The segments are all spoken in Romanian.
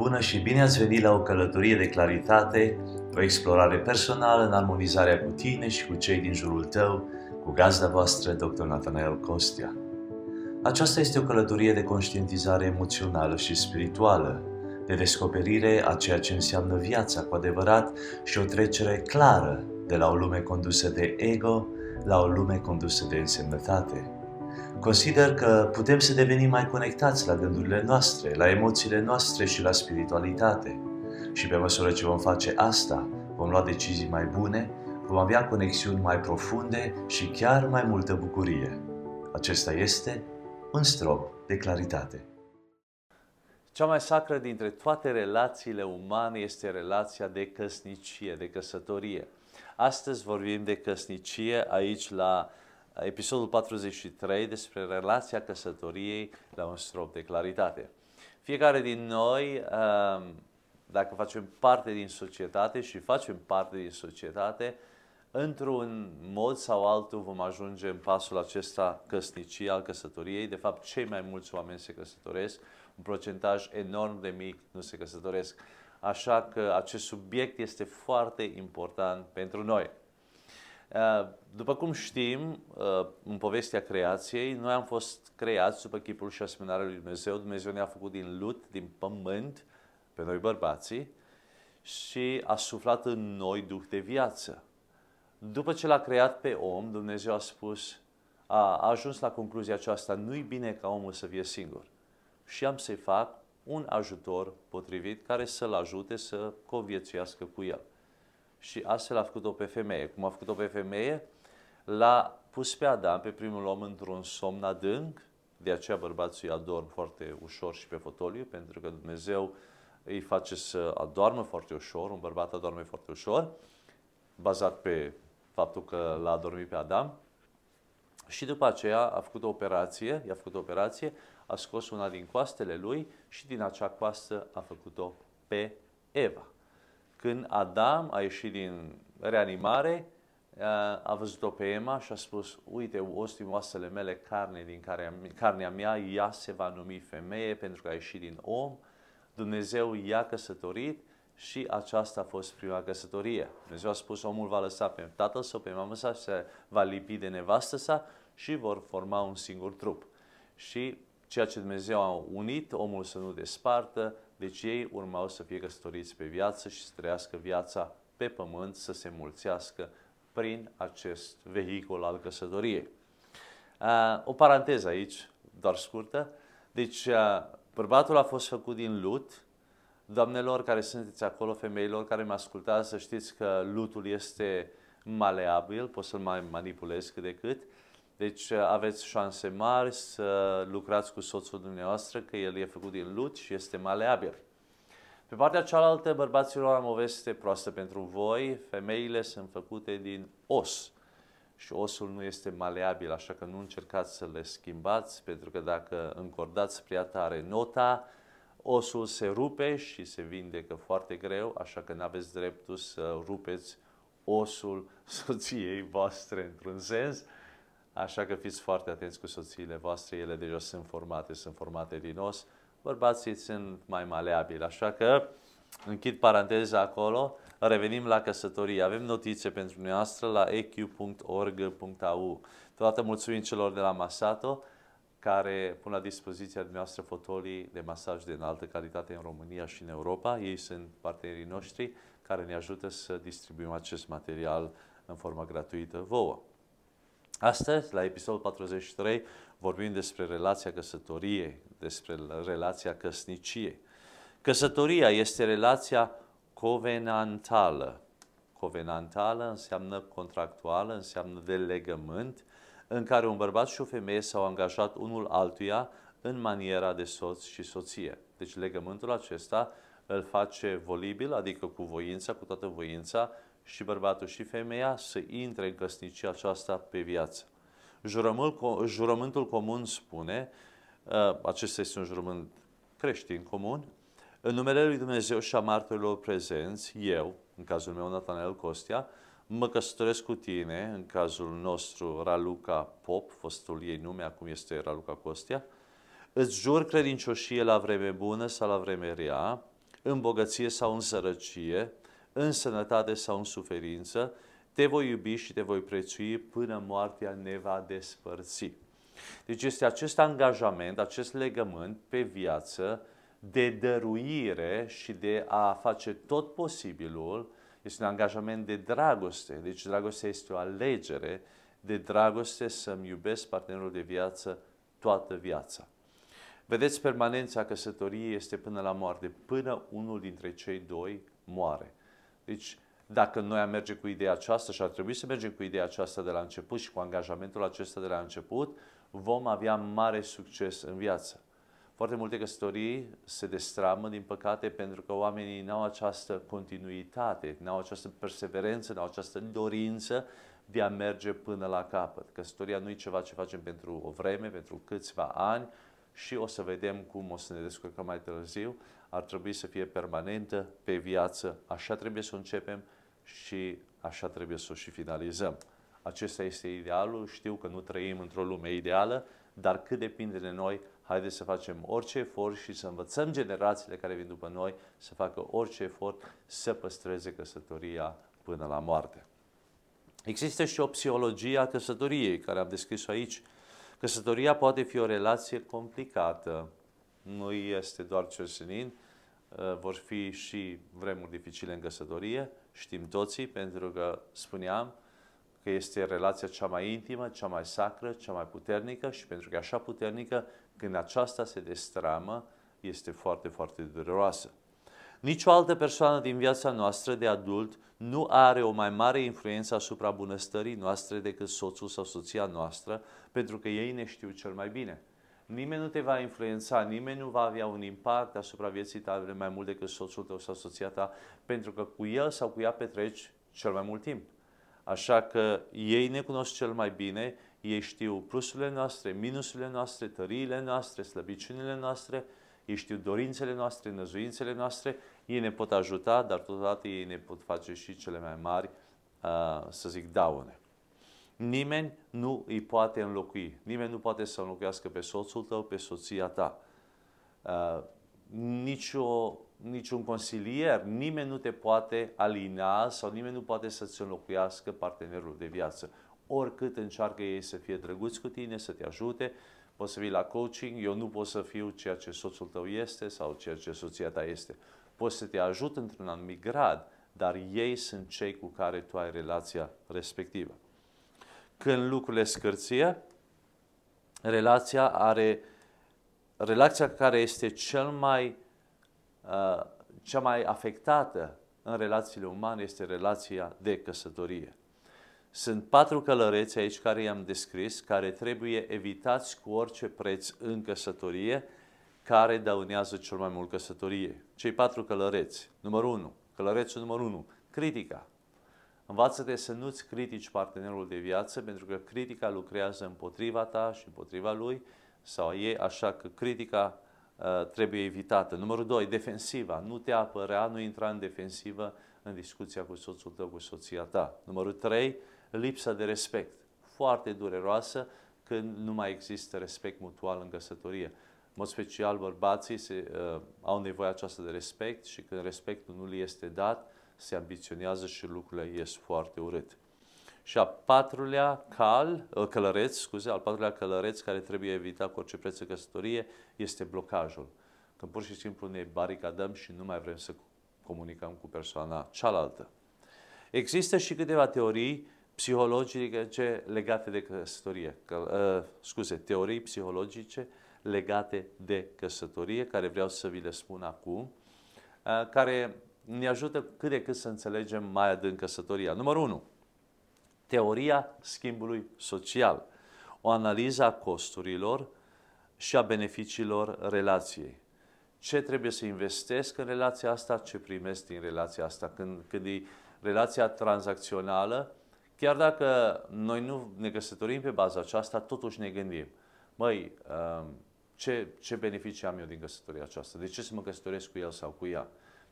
Bună și bine ați venit la o călătorie de claritate, o explorare personală în armonizarea cu tine și cu cei din jurul tău, cu gazda voastră, Dr. Nathanael Costea. Aceasta este o călătorie de conștientizare emoțională și spirituală, de descoperire a ceea ce înseamnă viața cu adevărat și o trecere clară de la o lume condusă de ego la o lume condusă de însemnătate. Consider că putem să devenim mai conectați la gândurile noastre, la emoțiile noastre și la spiritualitate. Și pe măsură ce vom face asta, vom lua decizii mai bune, vom avea conexiuni mai profunde și chiar mai multă bucurie. Acesta este un strop de claritate. Cea mai sacră dintre toate relațiile umane este relația de căsnicie, de căsătorie. Astăzi vorbim de căsnicie aici la episodul 43 despre relația căsătoriei la un strop de claritate. Fiecare din noi, um, dacă facem parte din societate și facem parte din societate, într-un mod sau altul vom ajunge în pasul acesta căsnicie al căsătoriei. De fapt, cei mai mulți oameni se căsătoresc, un procentaj enorm de mic nu se căsătoresc. Așa că acest subiect este foarte important pentru noi. Uh, după cum știm, uh, în povestea creației, noi am fost creați după chipul și asemănarea lui Dumnezeu. Dumnezeu ne-a făcut din lut, din pământ, pe noi bărbații, și a suflat în noi duh de viață. După ce l-a creat pe om, Dumnezeu a spus, a, a ajuns la concluzia aceasta, nu-i bine ca omul să fie singur. Și am să-i fac un ajutor potrivit care să-l ajute să conviețuiască cu el și astfel a făcut-o pe femeie. Cum a făcut-o pe femeie? L-a pus pe Adam, pe primul om, într-un somn adânc, de aceea bărbații adorm foarte ușor și pe fotoliu, pentru că Dumnezeu îi face să adormă foarte ușor, un bărbat adorme foarte ușor, bazat pe faptul că l-a adormit pe Adam. Și după aceea a făcut o operație, i-a făcut o operație, a scos una din coastele lui și din acea coastă a făcut-o pe Eva. Când Adam a ieșit din reanimare, a văzut-o pe Emma și a spus, uite, os din oasele mele, carne din care, carnea mea, ea se va numi femeie pentru că a ieșit din om. Dumnezeu i-a căsătorit și aceasta a fost prima căsătorie. Dumnezeu a spus, omul va lăsa pe tatăl sau pe mamă sa, se va lipi de nevastă sa și vor forma un singur trup. Și ceea ce Dumnezeu a unit, omul să nu despartă, deci ei urmau să fie căsătoriți pe viață și să trăiască viața pe pământ, să se mulțească prin acest vehicul al căsătoriei. O paranteză aici, doar scurtă. Deci, bărbatul a fost făcut din lut. Doamnelor care sunteți acolo, femeilor care mă ascultați, să știți că lutul este maleabil, poți să-l mai manipulezi cât de cât. Deci uh, aveți șanse mari să lucrați cu soțul dumneavoastră, că el e făcut din lut și este maleabil. Pe partea cealaltă, bărbaților, am o veste proastă pentru voi. Femeile sunt făcute din os și osul nu este maleabil, așa că nu încercați să le schimbați, pentru că dacă încordați prea tare nota, osul se rupe și se vindecă foarte greu, așa că nu aveți dreptul să rupeți osul soției voastre într-un sens, Așa că fiți foarte atenți cu soțiile voastre, ele deja sunt formate, sunt formate din os. Bărbații sunt mai maleabili, așa că închid paranteza acolo, revenim la căsătorie. Avem notițe pentru noastră la eq.org.au. Totodată mulțumim celor de la Masato care pun la dispoziția noastră fotolii de masaj de înaltă calitate în România și în Europa. Ei sunt partenerii noștri care ne ajută să distribuim acest material în formă gratuită vouă. Astăzi, la episodul 43, vorbim despre relația căsătoriei, despre relația căsniciei. Căsătoria este relația covenantală. Covenantală înseamnă contractuală, înseamnă de legământ, în care un bărbat și o femeie s-au angajat unul altuia în maniera de soț și soție. Deci legământul acesta îl face volibil, adică cu voința, cu toată voința, și bărbatul și femeia să intre în căsnicia aceasta pe viață. Jurământul comun spune, uh, acesta este un jurământ creștin comun, în numele Lui Dumnezeu și a martorilor prezenți, eu, în cazul meu Natanel Costia, mă căsătoresc cu tine, în cazul nostru Raluca Pop, fostul ei nume, acum este Raluca Costia, îți jur credincioșie la vreme bună sau la vreme rea în bogăție sau în sărăcie, în sănătate sau în suferință, te voi iubi și te voi prețui până moartea ne va despărți. Deci este acest angajament, acest legământ pe viață de dăruire și de a face tot posibilul, este un angajament de dragoste. Deci dragostea este o alegere de dragoste să-mi iubesc partenerul de viață toată viața. Vedeți, permanența căsătoriei este până la moarte, până unul dintre cei doi moare. Deci, dacă noi am merge cu ideea aceasta și ar trebui să mergem cu ideea aceasta de la început și cu angajamentul acesta de la început, vom avea mare succes în viață. Foarte multe căsătorii se destramă, din păcate, pentru că oamenii nu au această continuitate, nu au această perseverență, nu au această dorință de a merge până la capăt. Căsătoria nu e ceva ce facem pentru o vreme, pentru câțiva ani și o să vedem cum o să ne descurcăm mai târziu. Ar trebui să fie permanentă, pe viață. Așa trebuie să o începem și așa trebuie să o și finalizăm. Acesta este idealul. Știu că nu trăim într-o lume ideală, dar cât depinde de noi, haideți să facem orice efort și să învățăm generațiile care vin după noi să facă orice efort să păstreze căsătoria până la moarte. Există și o psihologie a căsătoriei, care am descris-o aici. Căsătoria poate fi o relație complicată, nu este doar senin, uh, vor fi și vremuri dificile în căsătorie, știm toții, pentru că spuneam că este relația cea mai intimă, cea mai sacră, cea mai puternică și pentru că e așa puternică, când aceasta se destramă, este foarte, foarte dureroasă. Nici o altă persoană din viața noastră de adult nu are o mai mare influență asupra bunăstării noastre decât soțul sau soția noastră, pentru că ei ne știu cel mai bine. Nimeni nu te va influența, nimeni nu va avea un impact asupra vieții tale mai mult decât soțul tău sau soția ta, pentru că cu el sau cu ea petreci cel mai mult timp. Așa că ei ne cunosc cel mai bine, ei știu plusurile noastre, minusurile noastre, tăriile noastre, slăbiciunile noastre, ei știu dorințele noastre, năzuințele noastre, ei ne pot ajuta, dar totodată ei ne pot face și cele mai mari, să zic, daune. Nimeni nu îi poate înlocui. Nimeni nu poate să înlocuiască pe soțul tău, pe soția ta. Nicio, niciun consilier, nimeni nu te poate alina sau nimeni nu poate să-ți înlocuiască partenerul de viață. Oricât încearcă ei să fie drăguți cu tine, să te ajute, poți să vii la coaching, eu nu pot să fiu ceea ce soțul tău este sau ceea ce soția ta este. Pot să te ajut într-un anumit grad, dar ei sunt cei cu care tu ai relația respectivă. Când lucrurile scârție, relația are relația care este cel mai, uh, cea mai afectată în relațiile umane este relația de căsătorie. Sunt patru călăreți aici care i-am descris, care trebuie evitați cu orice preț în căsătorie, care dăunează cel mai mult căsătorie. Cei patru călăreți. Numărul 1. Călărețul numărul 1. Critica. Învață-te să nu-ți critici partenerul de viață, pentru că critica lucrează împotriva ta și împotriva lui, sau ei, așa că critica uh, trebuie evitată. Numărul 2. Defensiva. Nu te apărea, nu intra în defensivă în discuția cu soțul tău, cu soția ta. Numărul 3 lipsa de respect, foarte dureroasă când nu mai există respect mutual în căsătorie. În mod special, bărbații se, uh, au nevoie aceasta de respect și când respectul nu li este dat, se ambiționează și lucrurile ies foarte urât. Și a patrulea cal, uh, călăreț, scuze, al patrulea călăreț care trebuie evitat cu orice preț în căsătorie este blocajul. Când pur și simplu ne baricadăm și nu mai vrem să comunicăm cu persoana cealaltă. Există și câteva teorii psihologice legate de căsătorie, că, uh, scuze, teorii psihologice legate de căsătorie, care vreau să vi le spun acum, uh, care ne ajută cât de cât să înțelegem mai adânc căsătoria. Numărul 1. Teoria schimbului social. O analiză a costurilor și a beneficiilor relației. Ce trebuie să investesc în relația asta, ce primesc din relația asta. Când, când e relația tranzacțională, Chiar dacă noi nu ne căsătorim pe baza aceasta, totuși ne gândim, măi, um, ce, ce beneficii am eu din căsătoria aceasta? De ce să mă căsătoresc cu el sau cu ea?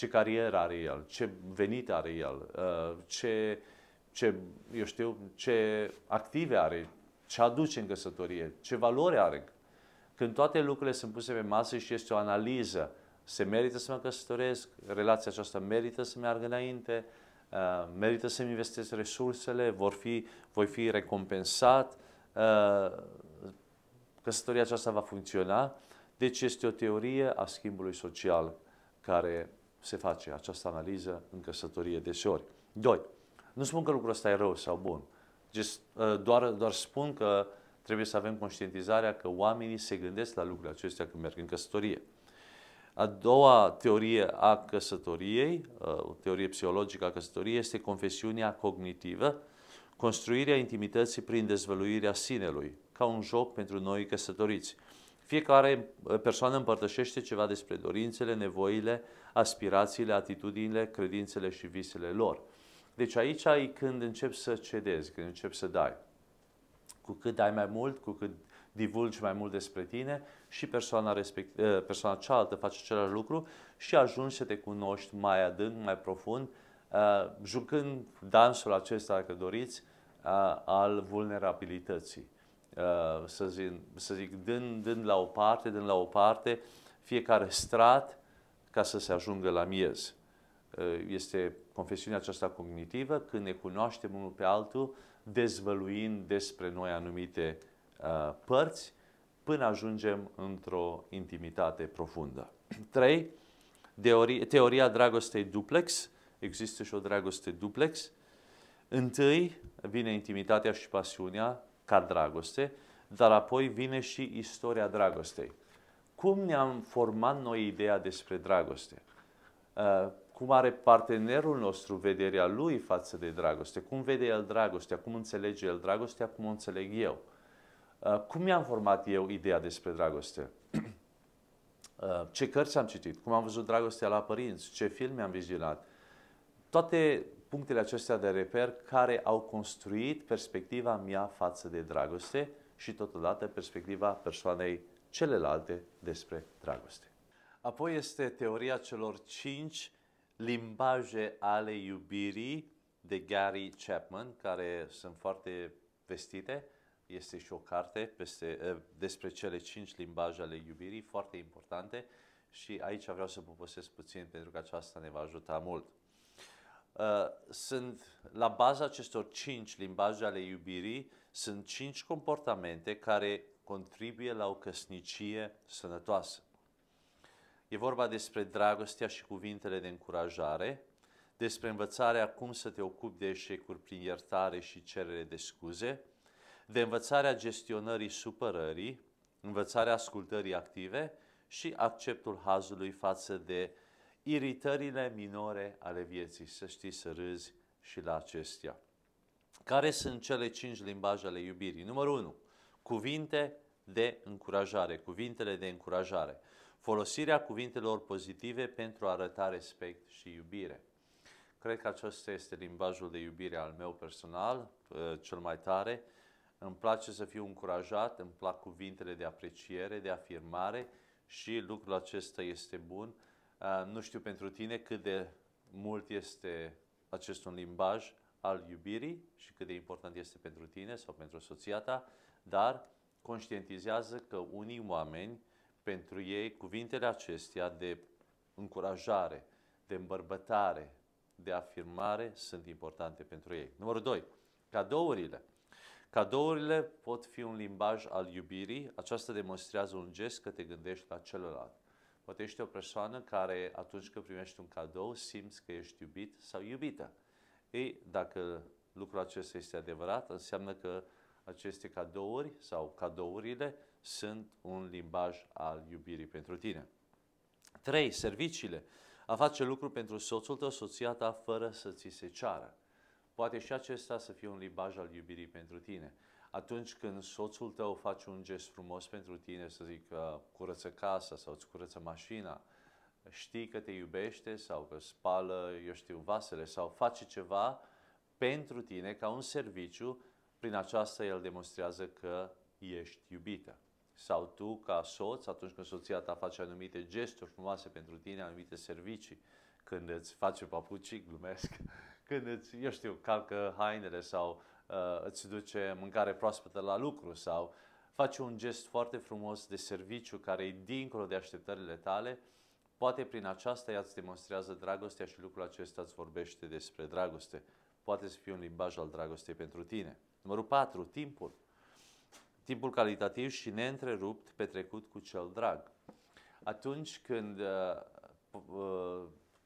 Ce carieră are el? Ce venit are el? Uh, ce, ce, eu știu, ce active are? Ce aduce în căsătorie? Ce valori are? Când toate lucrurile sunt puse pe masă și este o analiză se merită să mă căsătoresc, relația aceasta merită să meargă înainte, uh, merită să-mi investesc resursele, vor fi, voi fi recompensat, uh, căsătoria aceasta va funcționa. Deci este o teorie a schimbului social care se face această analiză în căsătorie deseori. Doi, nu spun că lucrul ăsta e rău sau bun. Just, uh, doar, doar spun că trebuie să avem conștientizarea că oamenii se gândesc la lucrurile acestea când merg în căsătorie. A doua teorie a căsătoriei, uh, o teorie psihologică a căsătoriei, este confesiunea cognitivă, construirea intimității prin dezvăluirea sinelui, ca un joc pentru noi căsătoriți. Fiecare uh, persoană împărtășește ceva despre dorințele, nevoile, aspirațiile, atitudinile, credințele și visele lor. Deci aici e când începi să cedezi, când începi să dai. Cu cât dai mai mult, cu cât divulgi mai mult despre tine și persoana, respect, eh, persoana cealaltă face același lucru și ajungi să te cunoști mai adânc, mai profund, uh, jucând dansul acesta, dacă doriți, uh, al vulnerabilității. Uh, să, zic, să zic, dând, dând la o parte, dând la o parte, fiecare strat ca să se ajungă la miez. Este confesiunea aceasta cognitivă, când ne cunoaștem unul pe altul, dezvăluind despre noi anumite uh, părți, până ajungem într-o intimitate profundă. 3. Teoria, teoria dragostei duplex. Există și o dragoste duplex. Întâi vine intimitatea și pasiunea ca dragoste, dar apoi vine și istoria dragostei. Cum ne-am format noi ideea despre dragoste? Uh, cum are partenerul nostru vederea lui față de dragoste, cum vede el dragostea, cum înțelege el dragostea, cum o înțeleg eu. Uh, cum mi-am format eu ideea despre dragoste? Uh, ce cărți am citit? Cum am văzut dragostea la părinți? Ce filme am vizionat? Toate punctele acestea de reper care au construit perspectiva mea față de dragoste și totodată perspectiva persoanei celelalte despre dragoste. Apoi este teoria celor cinci limbaje ale iubirii de Gary Chapman, care sunt foarte vestite. Este și o carte peste, eh, despre cele cinci limbaje ale iubirii, foarte importante și aici vreau să poposesc puțin pentru că aceasta ne va ajuta mult. Uh, sunt, la baza acestor cinci limbaje ale iubirii, sunt cinci comportamente care contribuie la o căsnicie sănătoasă. E vorba despre dragostea și cuvintele de încurajare, despre învățarea cum să te ocupi de eșecuri prin iertare și cerere de scuze, de învățarea gestionării supărării, învățarea ascultării active și acceptul hazului față de iritările minore ale vieții, să știi să râzi și la acestea. Care sunt cele cinci limbaje ale iubirii? Numărul 1. Cuvinte de încurajare, cuvintele de încurajare folosirea cuvintelor pozitive pentru a arăta respect și iubire. Cred că acesta este limbajul de iubire al meu personal, uh, cel mai tare. Îmi place să fiu încurajat, îmi plac cuvintele de apreciere, de afirmare și lucrul acesta este bun. Uh, nu știu pentru tine cât de mult este acest un limbaj al iubirii și cât de important este pentru tine sau pentru soția ta, dar conștientizează că unii oameni pentru ei cuvintele acestea de încurajare, de îmbărbătare, de afirmare sunt importante pentru ei. Numărul 2. Cadourile. Cadourile pot fi un limbaj al iubirii. Aceasta demonstrează un gest că te gândești la celălalt. Poate ești o persoană care atunci când primești un cadou simți că ești iubit sau iubită. Ei, dacă lucrul acesta este adevărat, înseamnă că aceste cadouri sau cadourile sunt un limbaj al iubirii pentru tine. 3. Serviciile. A face lucru pentru soțul tău, soția ta, fără să ți se ceară. Poate și acesta să fie un limbaj al iubirii pentru tine. Atunci când soțul tău face un gest frumos pentru tine, să zic că curăță casa sau îți curăță mașina, știi că te iubește sau că spală, eu știu, vasele sau face ceva pentru tine ca un serviciu, prin aceasta el demonstrează că ești iubită sau tu ca soț, atunci când soția ta face anumite gesturi frumoase pentru tine, anumite servicii, când îți face papucii, glumesc, când îți, eu știu, calcă hainele sau uh, îți duce mâncare proaspătă la lucru sau face un gest foarte frumos de serviciu care e dincolo de așteptările tale, Poate prin aceasta ea îți demonstrează dragostea și lucrul acesta îți vorbește despre dragoste. Poate să fie un limbaj al dragostei pentru tine. Numărul 4. Timpul. Timpul calitativ și neîntrerupt petrecut cu cel drag. Atunci când uh, uh,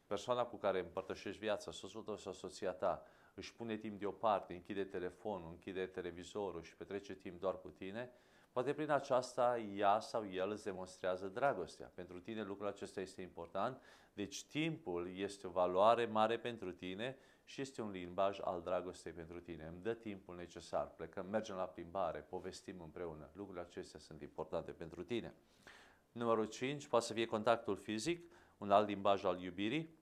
persoana cu care împărtășești viața, soțul tău sau soția ta, își pune timp deoparte, închide telefonul, închide televizorul și petrece timp doar cu tine, poate prin aceasta ea sau el îți demonstrează dragostea. Pentru tine lucrul acesta este important, deci timpul este o valoare mare pentru tine și este un limbaj al dragostei pentru tine. Îmi dă timpul necesar, plecăm, mergem la plimbare, povestim împreună. Lucrurile acestea sunt importante pentru tine. Numărul 5 poate să fie contactul fizic, un alt limbaj al iubirii,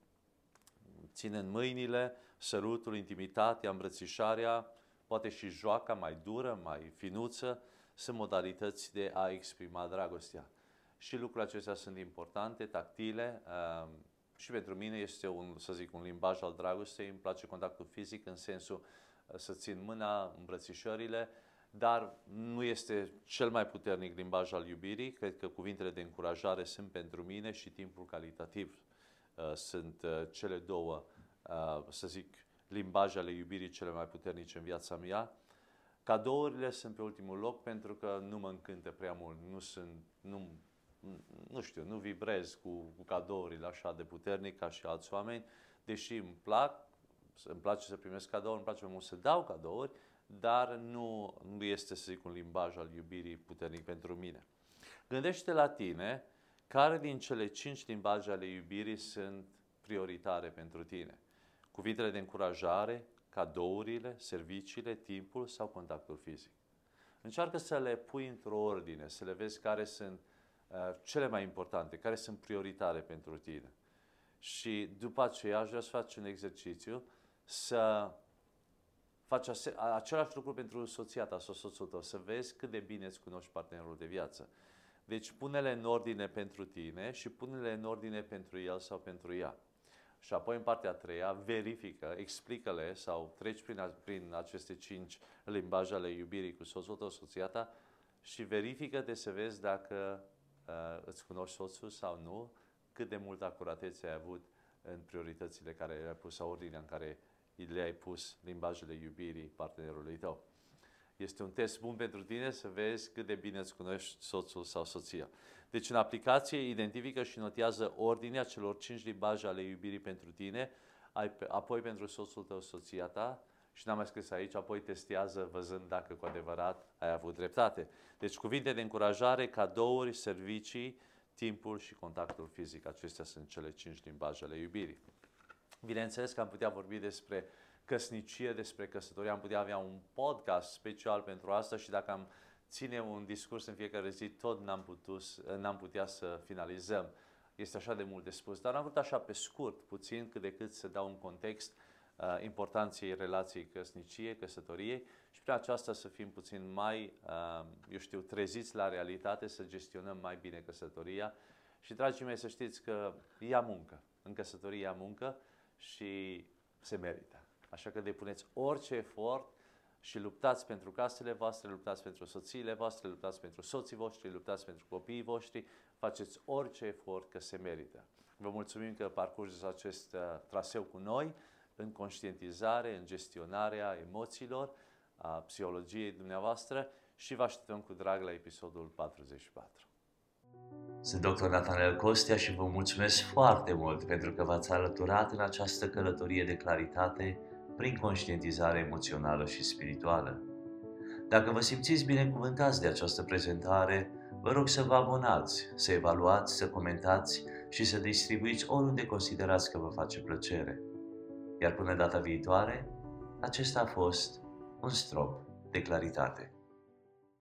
ținând mâinile, sărutul, intimitatea, îmbrățișarea, poate și joaca mai dură, mai finuță, sunt modalități de a exprima dragostea. Și lucrurile acestea sunt importante, tactile, uh, și pentru mine este un, să zic, un limbaj al dragostei, îmi place contactul fizic în sensul uh, să țin mâna, îmbrățișările, dar nu este cel mai puternic limbaj al iubirii. Cred că cuvintele de încurajare sunt pentru mine și timpul calitativ uh, sunt uh, cele două, uh, să zic, limbaje ale iubirii cele mai puternice în viața mea. Cadourile sunt pe ultimul loc pentru că nu mă încântă prea mult, nu sunt, nu, nu știu, nu vibrez cu, cu cadourile așa de puternic ca și alți oameni, deși îmi plac, îmi place să primesc cadouri, îmi place mai mult să dau cadouri, dar nu, nu este, să zic, un limbaj al iubirii puternic pentru mine. Gândește la tine care din cele cinci limbaje ale iubirii sunt prioritare pentru tine. Cuvintele de încurajare, cadourile, serviciile, timpul sau contactul fizic. Încearcă să le pui într-o ordine, să le vezi care sunt uh, cele mai importante, care sunt prioritare pentru tine. Și după aceea aș vrea să faci un exercițiu să faci același lucru pentru soția ta sau soțul tău, să vezi cât de bine îți cunoști partenerul de viață. Deci pune-le în ordine pentru tine și pune-le în ordine pentru el sau pentru ea. Și apoi în partea a treia, verifică, explică-le sau treci prin, prin aceste cinci limbaje ale iubirii cu soțul tău, soția ta și verifică-te să vezi dacă uh, îți cunoști soțul sau nu, cât de multă acuratețe ai avut în prioritățile care le-ai pus sau ordinea în care le-ai pus limbajele iubirii partenerului tău. Este un test bun pentru tine să vezi cât de bine îți cunoști soțul sau soția. Deci în aplicație identifică și notează ordinea celor cinci limbaje ale iubirii pentru tine, apoi pentru soțul tău, soția ta, și n-am mai scris aici, apoi testează văzând dacă cu adevărat ai avut dreptate. Deci cuvinte de încurajare, cadouri, servicii, timpul și contactul fizic. Acestea sunt cele cinci limbaje ale iubirii. Bineînțeles că am putea vorbi despre căsnicie, despre căsătorie, am putea avea un podcast special pentru asta și dacă am ține un discurs în fiecare zi, tot n-am, putut, n-am putea să finalizăm. Este așa de mult de spus, dar am vrut așa pe scurt, puțin, cât de cât să dau un context uh, importanței relației căsnicie, căsătoriei și prin aceasta să fim puțin mai, uh, eu știu, treziți la realitate, să gestionăm mai bine căsătoria și, dragii mei, să știți că ia muncă, în căsătorie ia muncă, și se merită. Așa că depuneți orice efort și luptați pentru casele voastre, luptați pentru soțiile voastre, luptați pentru soții voștri, luptați pentru copiii voștri, faceți orice efort că se merită. Vă mulțumim că parcurgeți acest uh, traseu cu noi în conștientizare, în gestionarea emoțiilor, a psihologiei dumneavoastră și vă așteptăm cu drag la episodul 44. Sunt dr. Nathaniel Costea și vă mulțumesc foarte mult pentru că v-ați alăturat în această călătorie de claritate prin conștientizare emoțională și spirituală. Dacă vă simțiți binecuvântați de această prezentare, vă rog să vă abonați, să evaluați, să comentați și să distribuiți oriunde considerați că vă face plăcere. Iar până data viitoare, acesta a fost un strop de claritate.